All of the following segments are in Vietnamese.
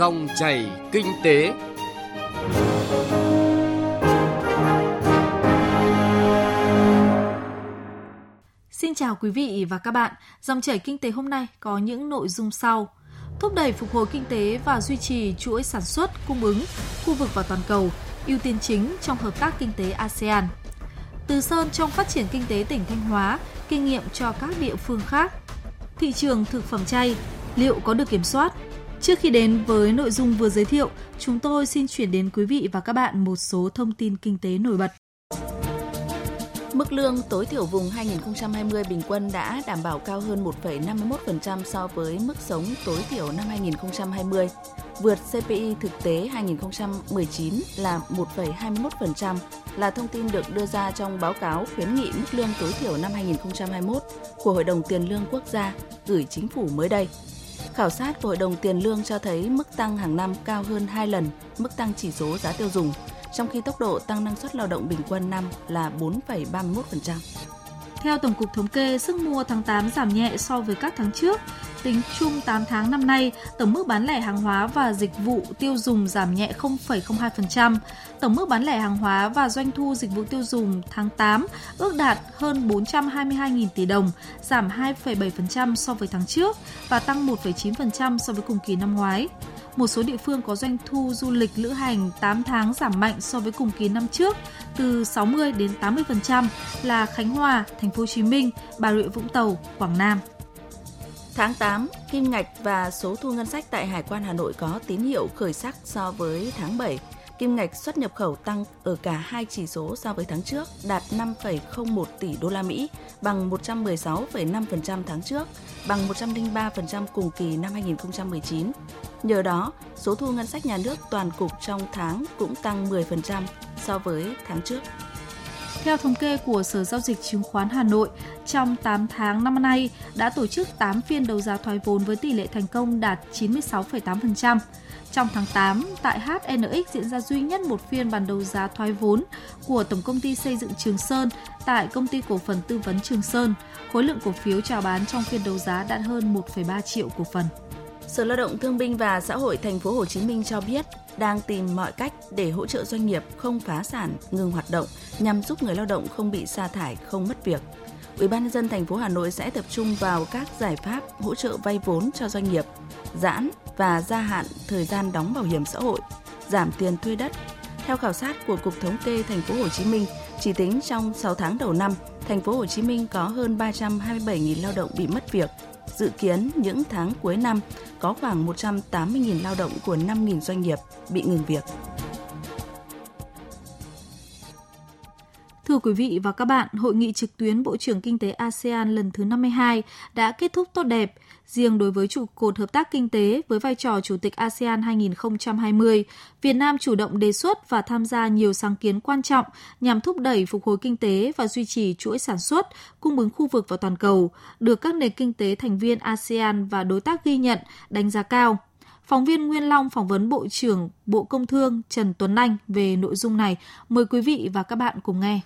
Dòng chảy kinh tế. Xin chào quý vị và các bạn. Dòng chảy kinh tế hôm nay có những nội dung sau. Thúc đẩy phục hồi kinh tế và duy trì chuỗi sản xuất, cung ứng, khu vực và toàn cầu, ưu tiên chính trong hợp tác kinh tế ASEAN. Từ Sơn trong phát triển kinh tế tỉnh Thanh Hóa, kinh nghiệm cho các địa phương khác. Thị trường thực phẩm chay, liệu có được kiểm soát? Trước khi đến với nội dung vừa giới thiệu, chúng tôi xin chuyển đến quý vị và các bạn một số thông tin kinh tế nổi bật. Mức lương tối thiểu vùng 2020 bình quân đã đảm bảo cao hơn 1,51% so với mức sống tối thiểu năm 2020, vượt CPI thực tế 2019 là 1,21% là thông tin được đưa ra trong báo cáo khuyến nghị mức lương tối thiểu năm 2021 của Hội đồng Tiền lương Quốc gia gửi chính phủ mới đây. Khảo sát của Hội đồng Tiền lương cho thấy mức tăng hàng năm cao hơn 2 lần mức tăng chỉ số giá tiêu dùng, trong khi tốc độ tăng năng suất lao động bình quân năm là 4,31%. Theo Tổng cục Thống kê, sức mua tháng 8 giảm nhẹ so với các tháng trước. Tính chung 8 tháng năm nay, tổng mức bán lẻ hàng hóa và dịch vụ tiêu dùng giảm nhẹ 0,02%. Tổng mức bán lẻ hàng hóa và doanh thu dịch vụ tiêu dùng tháng 8 ước đạt hơn 422.000 tỷ đồng, giảm 2,7% so với tháng trước và tăng 1,9% so với cùng kỳ năm ngoái. Một số địa phương có doanh thu du lịch lữ hành 8 tháng giảm mạnh so với cùng kỳ năm trước, từ 60 đến 80% là Khánh Hòa, Thành phố Hồ Chí Minh, Bà Rịa Vũng Tàu, Quảng Nam. Tháng 8, kim ngạch và số thu ngân sách tại Hải quan Hà Nội có tín hiệu khởi sắc so với tháng 7. Kim ngạch xuất nhập khẩu tăng ở cả hai chỉ số so với tháng trước, đạt 5,01 tỷ đô la Mỹ, bằng 116,5% tháng trước, bằng 103% cùng kỳ năm 2019. Nhờ đó, số thu ngân sách nhà nước toàn cục trong tháng cũng tăng 10% so với tháng trước. Theo thống kê của Sở Giao dịch Chứng khoán Hà Nội, trong 8 tháng năm nay đã tổ chức 8 phiên đấu giá thoái vốn với tỷ lệ thành công đạt 96,8%. Trong tháng 8, tại HNX diễn ra duy nhất một phiên bàn đấu giá thoái vốn của Tổng công ty xây dựng Trường Sơn tại công ty cổ phần tư vấn Trường Sơn. Khối lượng cổ phiếu chào bán trong phiên đấu giá đạt hơn 1,3 triệu cổ phần. Sở Lao động Thương binh và Xã hội Thành phố Hồ Chí Minh cho biết đang tìm mọi cách để hỗ trợ doanh nghiệp không phá sản, ngừng hoạt động nhằm giúp người lao động không bị sa thải, không mất việc. Ủy ban nhân dân thành phố Hà Nội sẽ tập trung vào các giải pháp hỗ trợ vay vốn cho doanh nghiệp, giãn và gia hạn thời gian đóng bảo hiểm xã hội, giảm tiền thuê đất. Theo khảo sát của Cục Thống kê thành phố Hồ Chí Minh, chỉ tính trong 6 tháng đầu năm, thành phố Hồ Chí Minh có hơn 327.000 lao động bị mất việc. Dự kiến những tháng cuối năm có khoảng 180.000 lao động của 5.000 doanh nghiệp bị ngừng việc. Thưa quý vị và các bạn, hội nghị trực tuyến Bộ trưởng Kinh tế ASEAN lần thứ 52 đã kết thúc tốt đẹp. Riêng đối với trụ cột hợp tác kinh tế với vai trò Chủ tịch ASEAN 2020, Việt Nam chủ động đề xuất và tham gia nhiều sáng kiến quan trọng nhằm thúc đẩy phục hồi kinh tế và duy trì chuỗi sản xuất, cung ứng khu vực và toàn cầu, được các nền kinh tế thành viên ASEAN và đối tác ghi nhận, đánh giá cao. Phóng viên Nguyên Long phỏng vấn Bộ trưởng Bộ Công Thương Trần Tuấn Anh về nội dung này. Mời quý vị và các bạn cùng nghe.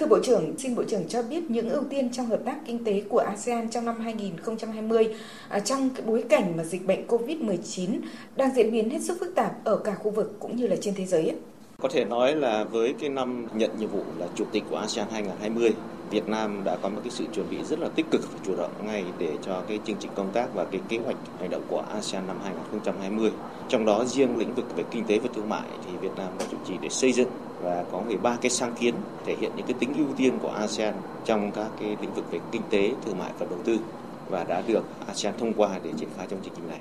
Thưa Bộ trưởng, xin Bộ trưởng cho biết những ưu tiên trong hợp tác kinh tế của ASEAN trong năm 2020 à, trong cái bối cảnh mà dịch bệnh COVID-19 đang diễn biến hết sức phức tạp ở cả khu vực cũng như là trên thế giới. Có thể nói là với cái năm nhận nhiệm vụ là chủ tịch của ASEAN 2020, Việt Nam đã có một cái sự chuẩn bị rất là tích cực và chủ động ngay để cho cái chương trình công tác và cái kế hoạch hành động của ASEAN năm 2020. Trong đó riêng lĩnh vực về kinh tế và thương mại thì Việt Nam đã chủ trì để xây dựng và có 13 cái sáng kiến thể hiện những cái tính ưu tiên của ASEAN trong các cái lĩnh vực về kinh tế, thương mại và đầu tư và đã được ASEAN thông qua để triển khai trong chương trình này.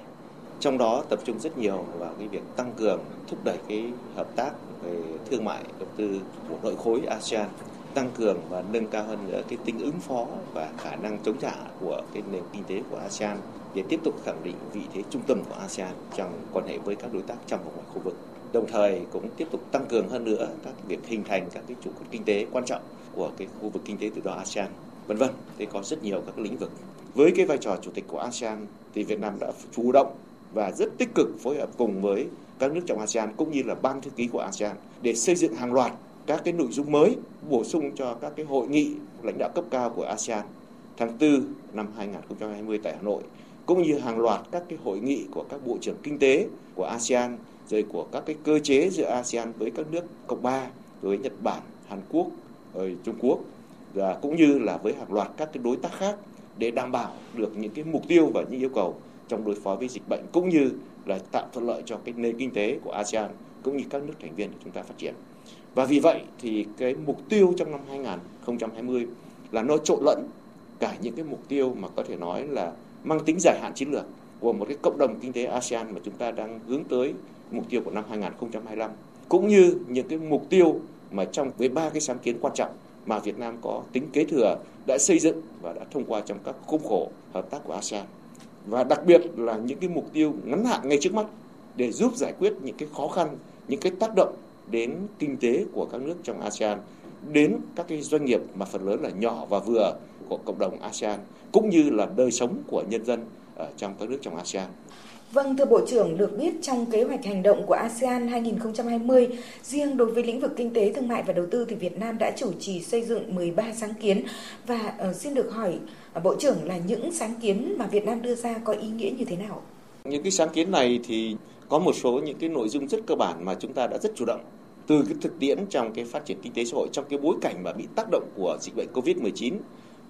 Trong đó tập trung rất nhiều vào cái việc tăng cường thúc đẩy cái hợp tác về thương mại đầu tư của nội khối ASEAN tăng cường và nâng cao hơn nữa cái tính ứng phó và khả năng chống trả của cái nền kinh tế của ASEAN để tiếp tục khẳng định vị thế trung tâm của ASEAN trong quan hệ với các đối tác trong và ngoài khu vực. Đồng thời cũng tiếp tục tăng cường hơn nữa các việc hình thành các cái trụ cột kinh tế quan trọng của cái khu vực kinh tế tự do ASEAN, vân vân. Thế có rất nhiều các lĩnh vực. Với cái vai trò chủ tịch của ASEAN thì Việt Nam đã chủ động và rất tích cực phối hợp cùng với các nước trong ASEAN cũng như là ban thư ký của ASEAN để xây dựng hàng loạt các cái nội dung mới bổ sung cho các cái hội nghị lãnh đạo cấp cao của ASEAN tháng 4 năm 2020 tại Hà Nội cũng như hàng loạt các cái hội nghị của các bộ trưởng kinh tế của ASEAN rồi của các cái cơ chế giữa ASEAN với các nước cộng ba với Nhật Bản, Hàn Quốc, rồi Trung Quốc và cũng như là với hàng loạt các cái đối tác khác để đảm bảo được những cái mục tiêu và những yêu cầu trong đối phó với dịch bệnh cũng như là tạo thuận lợi cho cái nền kinh tế của ASEAN cũng như các nước thành viên của chúng ta phát triển. Và vì vậy thì cái mục tiêu trong năm 2020 là nó trộn lẫn cả những cái mục tiêu mà có thể nói là mang tính dài hạn chiến lược của một cái cộng đồng kinh tế ASEAN mà chúng ta đang hướng tới mục tiêu của năm 2025 cũng như những cái mục tiêu mà trong với ba cái sáng kiến quan trọng mà Việt Nam có tính kế thừa đã xây dựng và đã thông qua trong các khung khổ hợp tác của ASEAN. Và đặc biệt là những cái mục tiêu ngắn hạn ngay trước mắt để giúp giải quyết những cái khó khăn, những cái tác động đến kinh tế của các nước trong ASEAN, đến các cái doanh nghiệp mà phần lớn là nhỏ và vừa của cộng đồng ASEAN cũng như là đời sống của nhân dân ở trong các nước trong ASEAN. Vâng, thưa Bộ trưởng, được biết trong kế hoạch hành động của ASEAN 2020, riêng đối với lĩnh vực kinh tế, thương mại và đầu tư thì Việt Nam đã chủ trì xây dựng 13 sáng kiến và uh, xin được hỏi uh, Bộ trưởng là những sáng kiến mà Việt Nam đưa ra có ý nghĩa như thế nào? Những cái sáng kiến này thì có một số những cái nội dung rất cơ bản mà chúng ta đã rất chủ động từ cái thực tiễn trong cái phát triển kinh tế xã hội, trong cái bối cảnh mà bị tác động của dịch bệnh Covid-19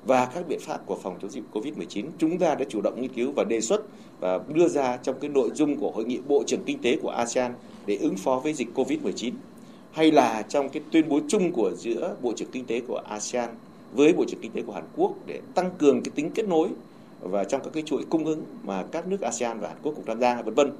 và các biện pháp của phòng chống dịch Covid-19 chúng ta đã chủ động nghiên cứu và đề xuất và đưa ra trong cái nội dung của hội nghị bộ trưởng kinh tế của ASEAN để ứng phó với dịch Covid-19 hay là trong cái tuyên bố chung của giữa bộ trưởng kinh tế của ASEAN với bộ trưởng kinh tế của Hàn Quốc để tăng cường cái tính kết nối và trong các cái chuỗi cung ứng mà các nước ASEAN và Hàn Quốc cùng tham gia, vân vân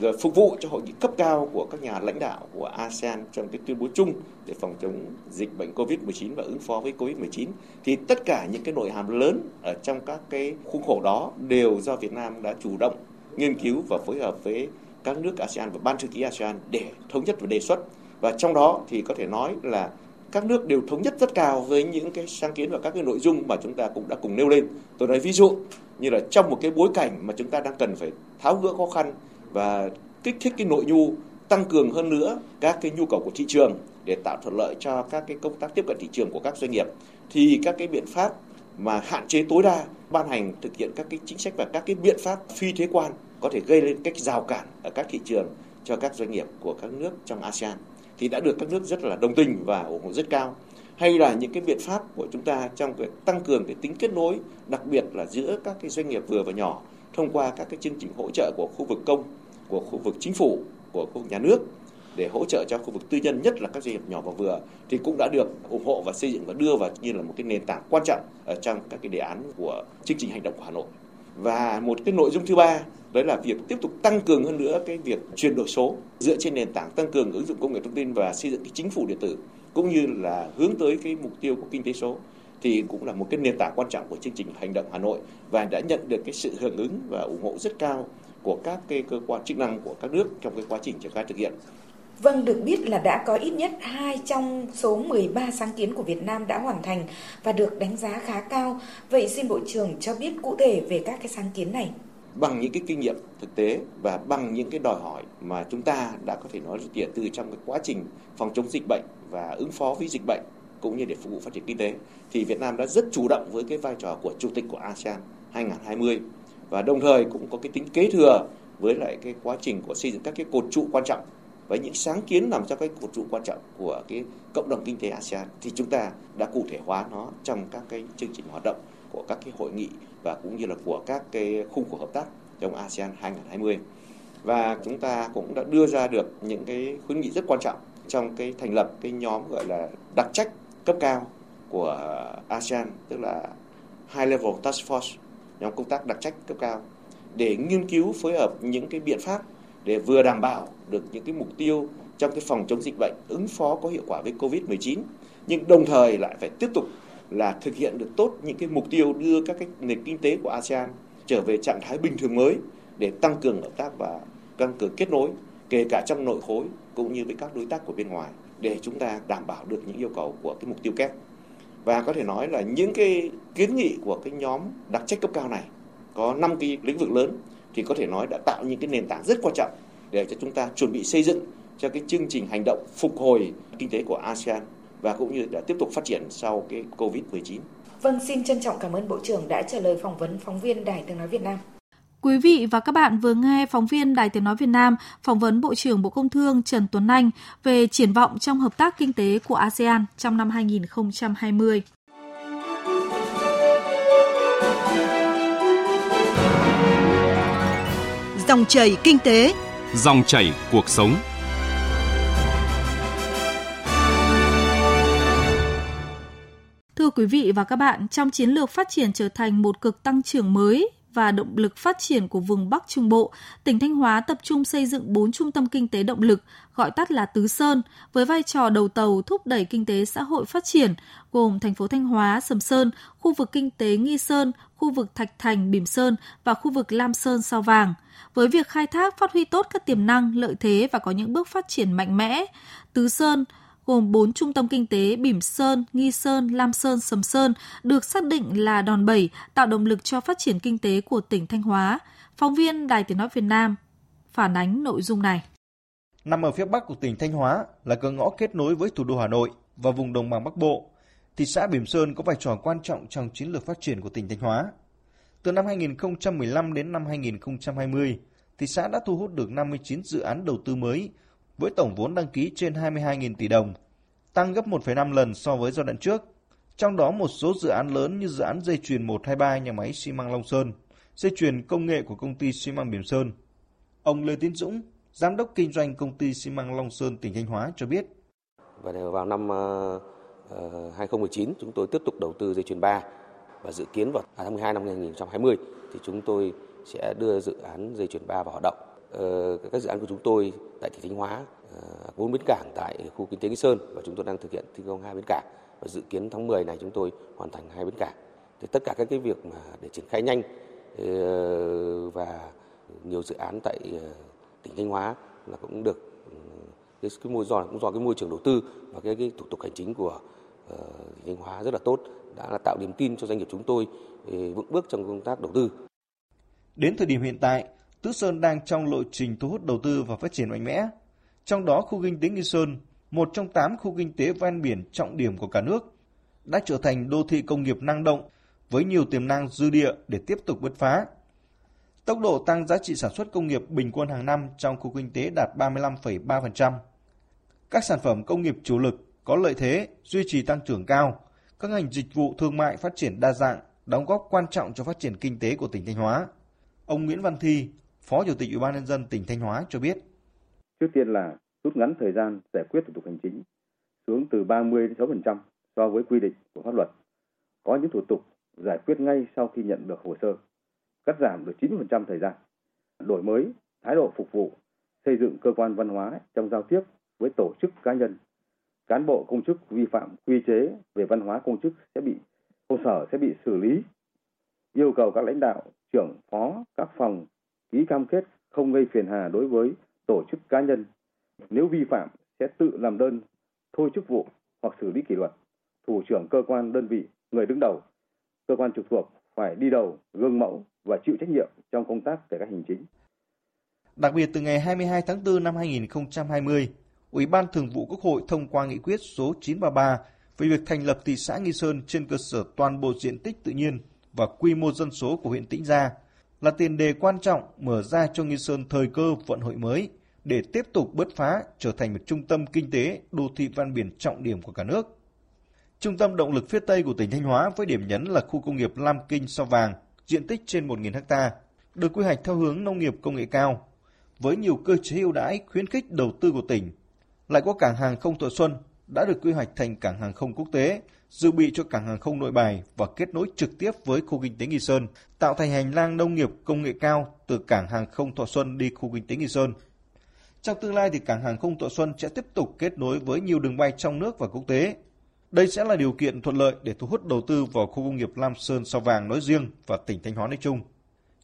rồi phục vụ cho hội nghị cấp cao của các nhà lãnh đạo của ASEAN trong cái tuyên bố chung để phòng chống dịch bệnh COVID-19 và ứng phó với COVID-19 thì tất cả những cái nội hàm lớn ở trong các cái khuôn khổ đó đều do Việt Nam đã chủ động nghiên cứu và phối hợp với các nước ASEAN và ban thư ký ASEAN để thống nhất và đề xuất và trong đó thì có thể nói là các nước đều thống nhất rất cao với những cái sáng kiến và các cái nội dung mà chúng ta cũng đã cùng nêu lên. Tôi nói ví dụ như là trong một cái bối cảnh mà chúng ta đang cần phải tháo gỡ khó khăn và kích thích cái nội nhu, tăng cường hơn nữa các cái nhu cầu của thị trường để tạo thuận lợi cho các cái công tác tiếp cận thị trường của các doanh nghiệp, thì các cái biện pháp mà hạn chế tối đa ban hành thực hiện các cái chính sách và các cái biện pháp phi thuế quan có thể gây lên cách rào cản ở các thị trường cho các doanh nghiệp của các nước trong ASEAN, thì đã được các nước rất là đồng tình và ủng hộ rất cao. Hay là những cái biện pháp của chúng ta trong việc tăng cường cái tính kết nối, đặc biệt là giữa các cái doanh nghiệp vừa và nhỏ thông qua các cái chương trình hỗ trợ của khu vực công, của khu vực chính phủ, của khu vực nhà nước để hỗ trợ cho khu vực tư nhân nhất là các doanh nghiệp nhỏ và vừa thì cũng đã được ủng hộ và xây dựng và đưa vào như là một cái nền tảng quan trọng ở trong các cái đề án của chương trình hành động của Hà Nội. Và một cái nội dung thứ ba đấy là việc tiếp tục tăng cường hơn nữa cái việc chuyển đổi số dựa trên nền tảng tăng cường ứng dụng công nghệ thông tin và xây dựng cái chính phủ điện tử cũng như là hướng tới cái mục tiêu của kinh tế số thì cũng là một cái nền tảng quan trọng của chương trình hành động Hà Nội và đã nhận được cái sự hưởng ứng và ủng hộ rất cao của các cái cơ quan chức năng của các nước trong cái quá trình triển khai thực hiện. Vâng, được biết là đã có ít nhất 2 trong số 13 sáng kiến của Việt Nam đã hoàn thành và được đánh giá khá cao. Vậy xin Bộ trưởng cho biết cụ thể về các cái sáng kiến này. Bằng những cái kinh nghiệm thực tế và bằng những cái đòi hỏi mà chúng ta đã có thể nói tiện từ trong cái quá trình phòng chống dịch bệnh và ứng phó với dịch bệnh cũng như để phục vụ phát triển kinh tế, thì Việt Nam đã rất chủ động với cái vai trò của chủ tịch của ASEAN 2020 và đồng thời cũng có cái tính kế thừa với lại cái quá trình của xây dựng các cái cột trụ quan trọng với những sáng kiến nằm trong cái cột trụ quan trọng của cái cộng đồng kinh tế ASEAN thì chúng ta đã cụ thể hóa nó trong các cái chương trình hoạt động của các cái hội nghị và cũng như là của các cái khung khổ hợp tác trong ASEAN 2020 và chúng ta cũng đã đưa ra được những cái khuyến nghị rất quan trọng trong cái thành lập cái nhóm gọi là đặc trách cấp cao của ASEAN, tức là High Level Task Force, nhóm công tác đặc trách cấp cao, để nghiên cứu, phối hợp những cái biện pháp để vừa đảm bảo được những cái mục tiêu trong cái phòng chống dịch bệnh ứng phó có hiệu quả với Covid-19 nhưng đồng thời lại phải tiếp tục là thực hiện được tốt những cái mục tiêu đưa các cái nền kinh tế của ASEAN trở về trạng thái bình thường mới để tăng cường hợp tác và tăng cường kết nối, kể cả trong nội khối cũng như với các đối tác của bên ngoài để chúng ta đảm bảo được những yêu cầu của cái mục tiêu kép và có thể nói là những cái kiến nghị của cái nhóm đặc trách cấp cao này có 5 cái lĩnh vực lớn thì có thể nói đã tạo những cái nền tảng rất quan trọng để cho chúng ta chuẩn bị xây dựng cho cái chương trình hành động phục hồi kinh tế của ASEAN và cũng như đã tiếp tục phát triển sau cái Covid-19. Vâng, xin trân trọng cảm ơn Bộ trưởng đã trả lời phỏng vấn phóng viên Đài Tiếng Nói Việt Nam. Quý vị và các bạn vừa nghe phóng viên Đài Tiếng Nói Việt Nam phỏng vấn Bộ trưởng Bộ Công Thương Trần Tuấn Anh về triển vọng trong hợp tác kinh tế của ASEAN trong năm 2020. Dòng chảy kinh tế, Dòng chảy cuộc sống. Thưa quý vị và các bạn, trong chiến lược phát triển trở thành một cực tăng trưởng mới và động lực phát triển của vùng Bắc Trung Bộ, tỉnh Thanh Hóa tập trung xây dựng 4 trung tâm kinh tế động lực, gọi tắt là Tứ Sơn, với vai trò đầu tàu thúc đẩy kinh tế xã hội phát triển, gồm thành phố Thanh Hóa, Sầm Sơn, khu vực kinh tế Nghi Sơn, khu vực Thạch Thành, Bỉm Sơn và khu vực Lam Sơn, Sao Vàng. Với việc khai thác phát huy tốt các tiềm năng, lợi thế và có những bước phát triển mạnh mẽ, Tứ Sơn gồm 4 trung tâm kinh tế Bỉm Sơn, Nghi Sơn, Lam Sơn, Sầm Sơn được xác định là đòn bẩy tạo động lực cho phát triển kinh tế của tỉnh Thanh Hóa. Phóng viên Đài Tiếng Nói Việt Nam phản ánh nội dung này. Nằm ở phía bắc của tỉnh Thanh Hóa là cửa ngõ kết nối với thủ đô Hà Nội và vùng đồng bằng Bắc Bộ, thị xã Bỉm Sơn có vai trò quan trọng trong chiến lược phát triển của tỉnh Thanh Hóa. Từ năm 2015 đến năm 2020, thị xã đã thu hút được 59 dự án đầu tư mới với tổng vốn đăng ký trên 22.000 tỷ đồng, tăng gấp 1,5 lần so với giai đoạn trước. Trong đó một số dự án lớn như dự án dây chuyền 123 nhà máy xi măng Long Sơn, dây chuyền công nghệ của công ty xi măng Biển Sơn. Ông Lê Tiến Dũng, giám đốc kinh doanh công ty xi măng Long Sơn tỉnh Thanh Hóa cho biết. Và vào năm ờ, ờ, 2019 chúng tôi tiếp tục đầu tư dây chuyền 3 và dự kiến vào tháng 12 năm 2020 thì chúng tôi sẽ đưa dự án dây chuyền 3 vào hoạt động. Ờ, các dự án của chúng tôi tại tỉnh Thanh Hóa, ờ, bốn bến cảng tại khu kinh tế Nghi Sơn và chúng tôi đang thực hiện thi công hai bến cảng và dự kiến tháng 10 này chúng tôi hoàn thành hai bến cảng. Thì tất cả các cái việc mà để triển khai nhanh ờ, và nhiều dự án tại tỉnh Thanh Hóa là cũng được ừ, cái, cái môi do cũng do cái môi trường đầu tư và cái, cái thủ tục hành chính của uh, Thanh Hóa rất là tốt đã là tạo niềm tin cho doanh nghiệp chúng tôi ừ, vững bước trong công tác đầu tư. Đến thời điểm hiện tại, Tứ Sơn đang trong lộ trình thu hút đầu tư và phát triển mạnh mẽ. Trong đó khu kinh tế Nghi Sơn, một trong 8 khu kinh tế ven biển trọng điểm của cả nước, đã trở thành đô thị công nghiệp năng động với nhiều tiềm năng dư địa để tiếp tục bứt phá. Tốc độ tăng giá trị sản xuất công nghiệp bình quân hàng năm trong khu kinh tế đạt 35,3%. Các sản phẩm công nghiệp chủ lực có lợi thế duy trì tăng trưởng cao, các ngành dịch vụ thương mại phát triển đa dạng, đóng góp quan trọng cho phát triển kinh tế của tỉnh Thanh Hóa. Ông Nguyễn Văn Thi, Phó Chủ tịch Ủy ban nhân dân tỉnh Thanh Hóa cho biết. Trước tiên là rút ngắn thời gian giải quyết thủ tục hành chính xuống từ 30 đến 6% so với quy định của pháp luật. Có những thủ tục giải quyết ngay sau khi nhận được hồ sơ, cắt giảm được 90% thời gian. Đổi mới thái độ phục vụ, xây dựng cơ quan văn hóa trong giao tiếp với tổ chức cá nhân. Cán bộ công chức vi phạm quy chế về văn hóa công chức sẽ bị cơ sở sẽ bị xử lý. Yêu cầu các lãnh đạo, trưởng, phó, các phòng ký cam kết không gây phiền hà đối với tổ chức cá nhân. Nếu vi phạm sẽ tự làm đơn thôi chức vụ hoặc xử lý kỷ luật. Thủ trưởng cơ quan đơn vị, người đứng đầu, cơ quan trực thuộc phải đi đầu, gương mẫu và chịu trách nhiệm trong công tác cải cách hành chính. Đặc biệt từ ngày 22 tháng 4 năm 2020, Ủy ban Thường vụ Quốc hội thông qua nghị quyết số 933 về việc thành lập thị xã Nghi Sơn trên cơ sở toàn bộ diện tích tự nhiên và quy mô dân số của huyện Tĩnh Gia là tiền đề quan trọng mở ra cho Nghi Sơn thời cơ vận hội mới để tiếp tục bứt phá trở thành một trung tâm kinh tế đô thị ven biển trọng điểm của cả nước. Trung tâm động lực phía Tây của tỉnh Thanh Hóa với điểm nhấn là khu công nghiệp Lam Kinh Sao Vàng, diện tích trên 1.000 ha, được quy hoạch theo hướng nông nghiệp công nghệ cao, với nhiều cơ chế ưu đãi khuyến khích đầu tư của tỉnh. Lại có cảng hàng không Thọ Xuân đã được quy hoạch thành cảng hàng không quốc tế, dự bị cho cảng hàng không nội bài và kết nối trực tiếp với khu kinh tế Nghi Sơn, tạo thành hành lang nông nghiệp công nghệ cao từ cảng hàng không Thọ Xuân đi khu kinh tế Nghi Sơn. Trong tương lai thì cảng hàng không Thọ Xuân sẽ tiếp tục kết nối với nhiều đường bay trong nước và quốc tế. Đây sẽ là điều kiện thuận lợi để thu hút đầu tư vào khu công nghiệp Lam Sơn Sao Vàng nói riêng và tỉnh Thanh Hóa nói chung.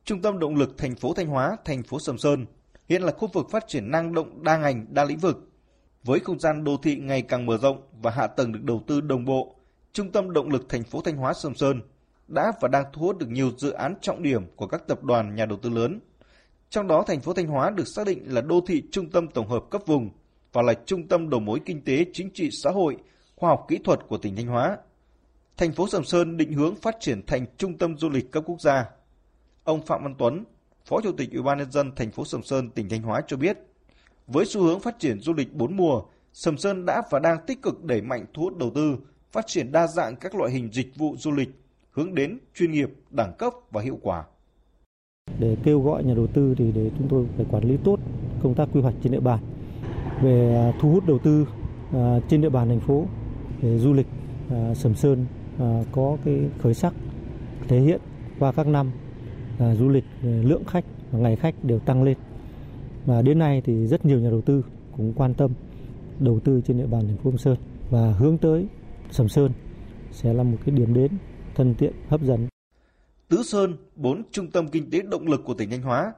Trung tâm động lực thành phố Thanh Hóa, thành phố Sầm Sơn hiện là khu vực phát triển năng động đa ngành, đa lĩnh vực. Với không gian đô thị ngày càng mở rộng và hạ tầng được đầu tư đồng bộ, Trung tâm động lực thành phố Thanh Hóa Sầm Sơn đã và đang thu hút được nhiều dự án trọng điểm của các tập đoàn nhà đầu tư lớn. Trong đó thành phố Thanh Hóa được xác định là đô thị trung tâm tổng hợp cấp vùng và là trung tâm đầu mối kinh tế, chính trị, xã hội, khoa học kỹ thuật của tỉnh Thanh Hóa. Thành phố Sầm Sơn định hướng phát triển thành trung tâm du lịch cấp quốc gia. Ông Phạm Văn Tuấn, Phó Chủ tịch Ủy ban nhân dân thành phố Sầm Sơn, tỉnh Thanh Hóa cho biết, với xu hướng phát triển du lịch bốn mùa, Sầm Sơn đã và đang tích cực đẩy mạnh thu hút đầu tư, phát triển đa dạng các loại hình dịch vụ du lịch hướng đến chuyên nghiệp, đẳng cấp và hiệu quả. Để kêu gọi nhà đầu tư thì để chúng tôi phải quản lý tốt công tác quy hoạch trên địa bàn về thu hút đầu tư à, trên địa bàn thành phố để du lịch à, Sầm Sơn à, có cái khởi sắc thể hiện qua các năm du lịch lượng khách và ngày khách đều tăng lên và đến nay thì rất nhiều nhà đầu tư cũng quan tâm đầu tư trên địa bàn thành phố Sầm Sơn và hướng tới Sầm Sơn sẽ là một cái điểm đến thân thiện hấp dẫn. Tứ Sơn, bốn trung tâm kinh tế động lực của tỉnh Thanh Hóa,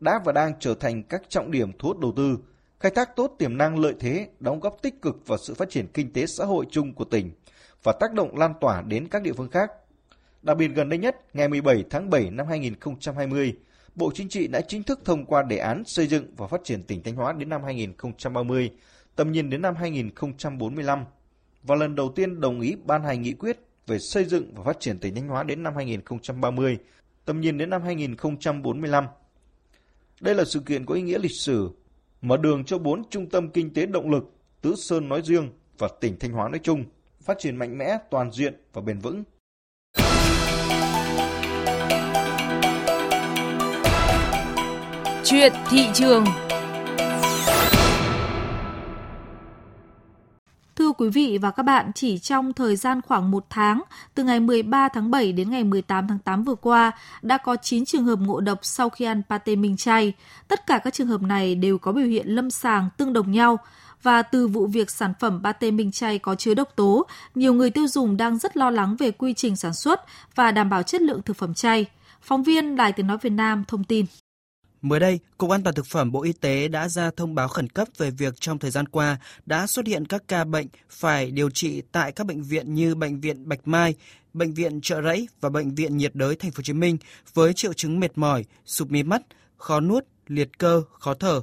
đã và đang trở thành các trọng điểm thu hút đầu tư, khai thác tốt tiềm năng lợi thế, đóng góp tích cực vào sự phát triển kinh tế xã hội chung của tỉnh và tác động lan tỏa đến các địa phương khác. Đặc biệt gần đây nhất, ngày 17 tháng 7 năm 2020, Bộ Chính trị đã chính thức thông qua đề án xây dựng và phát triển tỉnh Thanh Hóa đến năm 2030, tầm nhìn đến năm 2045 và lần đầu tiên đồng ý ban hành nghị quyết về xây dựng và phát triển tỉnh Thanh Hóa đến năm 2030, tầm nhìn đến năm 2045. Đây là sự kiện có ý nghĩa lịch sử, mở đường cho bốn trung tâm kinh tế động lực Tứ Sơn nói riêng và tỉnh Thanh Hóa nói chung phát triển mạnh mẽ, toàn diện và bền vững. Chuyện thị trường Thưa quý vị và các bạn, chỉ trong thời gian khoảng một tháng, từ ngày 13 tháng 7 đến ngày 18 tháng 8 vừa qua, đã có 9 trường hợp ngộ độc sau khi ăn pate minh chay. Tất cả các trường hợp này đều có biểu hiện lâm sàng tương đồng nhau. Và từ vụ việc sản phẩm pate minh chay có chứa độc tố, nhiều người tiêu dùng đang rất lo lắng về quy trình sản xuất và đảm bảo chất lượng thực phẩm chay. Phóng viên Đài Tiếng Nói Việt Nam thông tin. Mới đây, Cục An toàn Thực phẩm Bộ Y tế đã ra thông báo khẩn cấp về việc trong thời gian qua đã xuất hiện các ca bệnh phải điều trị tại các bệnh viện như Bệnh viện Bạch Mai, Bệnh viện Trợ Rẫy và Bệnh viện nhiệt đới Thành phố Hồ Chí Minh với triệu chứng mệt mỏi, sụp mí mắt, khó nuốt, liệt cơ, khó thở.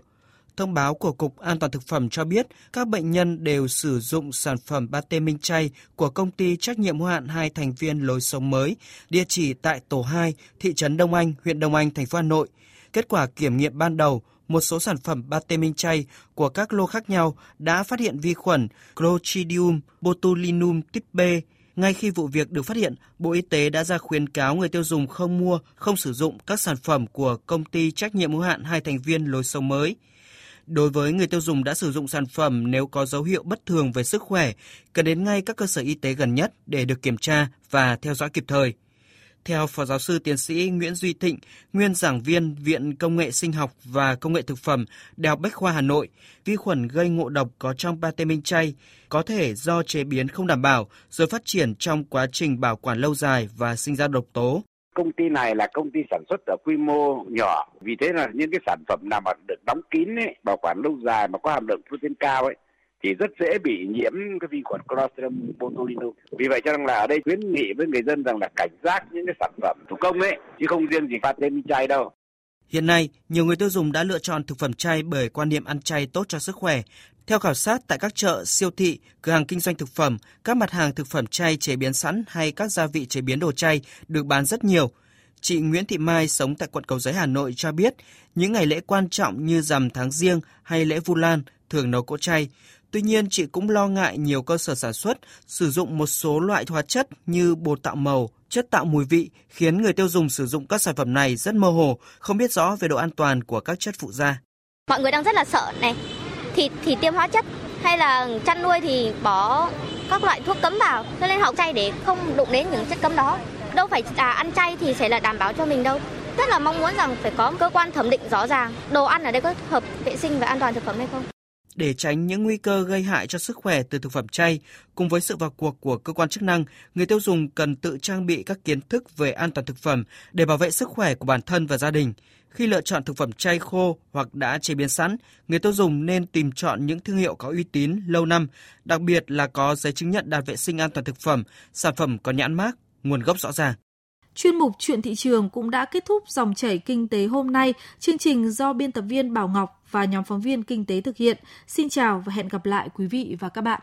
Thông báo của Cục An toàn Thực phẩm cho biết các bệnh nhân đều sử dụng sản phẩm pate minh chay của công ty trách nhiệm hữu hạn hai thành viên lối sống mới, địa chỉ tại tổ 2, thị trấn Đông Anh, huyện Đông Anh, thành phố Hà Nội – Kết quả kiểm nghiệm ban đầu, một số sản phẩm pate minh chay của các lô khác nhau đã phát hiện vi khuẩn Clostridium botulinum type B. Ngay khi vụ việc được phát hiện, Bộ Y tế đã ra khuyến cáo người tiêu dùng không mua, không sử dụng các sản phẩm của công ty trách nhiệm hữu hạn hai thành viên lối sống mới. Đối với người tiêu dùng đã sử dụng sản phẩm nếu có dấu hiệu bất thường về sức khỏe, cần đến ngay các cơ sở y tế gần nhất để được kiểm tra và theo dõi kịp thời. Theo Phó Giáo sư Tiến sĩ Nguyễn Duy Thịnh, nguyên giảng viên Viện Công nghệ Sinh học và Công nghệ Thực phẩm, Đại học Bách khoa Hà Nội, vi khuẩn gây ngộ độc có trong pate minh chay có thể do chế biến không đảm bảo rồi phát triển trong quá trình bảo quản lâu dài và sinh ra độc tố. Công ty này là công ty sản xuất ở quy mô nhỏ, vì thế là những cái sản phẩm nào mà được đóng kín ấy, bảo quản lâu dài mà có hàm lượng protein cao ấy thì rất dễ bị nhiễm cái vi khuẩn Clostridium botulinum. Vì vậy cho nên là ở đây khuyến nghị với người dân rằng là cảnh giác những cái sản phẩm thủ công ấy, chứ không riêng gì phát lên chay đâu. Hiện nay, nhiều người tiêu dùng đã lựa chọn thực phẩm chay bởi quan niệm ăn chay tốt cho sức khỏe. Theo khảo sát tại các chợ, siêu thị, cửa hàng kinh doanh thực phẩm, các mặt hàng thực phẩm chay chế biến sẵn hay các gia vị chế biến đồ chay được bán rất nhiều. Chị Nguyễn Thị Mai sống tại quận Cầu Giấy Hà Nội cho biết, những ngày lễ quan trọng như rằm tháng riêng hay lễ Vu Lan thường nấu cỗ chay. Tuy nhiên, chị cũng lo ngại nhiều cơ sở sản xuất sử dụng một số loại hóa chất như bột tạo màu, chất tạo mùi vị khiến người tiêu dùng sử dụng các sản phẩm này rất mơ hồ, không biết rõ về độ an toàn của các chất phụ gia. Mọi người đang rất là sợ này, thịt thì tiêm hóa chất hay là chăn nuôi thì bỏ các loại thuốc cấm vào, cho nên họ chay để không đụng đến những chất cấm đó. Đâu phải à, ăn chay thì sẽ là đảm bảo cho mình đâu. Rất là mong muốn rằng phải có cơ quan thẩm định rõ ràng, đồ ăn ở đây có hợp vệ sinh và an toàn thực phẩm hay không. Để tránh những nguy cơ gây hại cho sức khỏe từ thực phẩm chay, cùng với sự vào cuộc của cơ quan chức năng, người tiêu dùng cần tự trang bị các kiến thức về an toàn thực phẩm để bảo vệ sức khỏe của bản thân và gia đình. Khi lựa chọn thực phẩm chay khô hoặc đã chế biến sẵn, người tiêu dùng nên tìm chọn những thương hiệu có uy tín lâu năm, đặc biệt là có giấy chứng nhận đạt vệ sinh an toàn thực phẩm, sản phẩm có nhãn mác, nguồn gốc rõ ràng. Chuyên mục Chuyện thị trường cũng đã kết thúc dòng chảy kinh tế hôm nay. Chương trình do biên tập viên Bảo Ngọc và nhóm phóng viên kinh tế thực hiện. Xin chào và hẹn gặp lại quý vị và các bạn.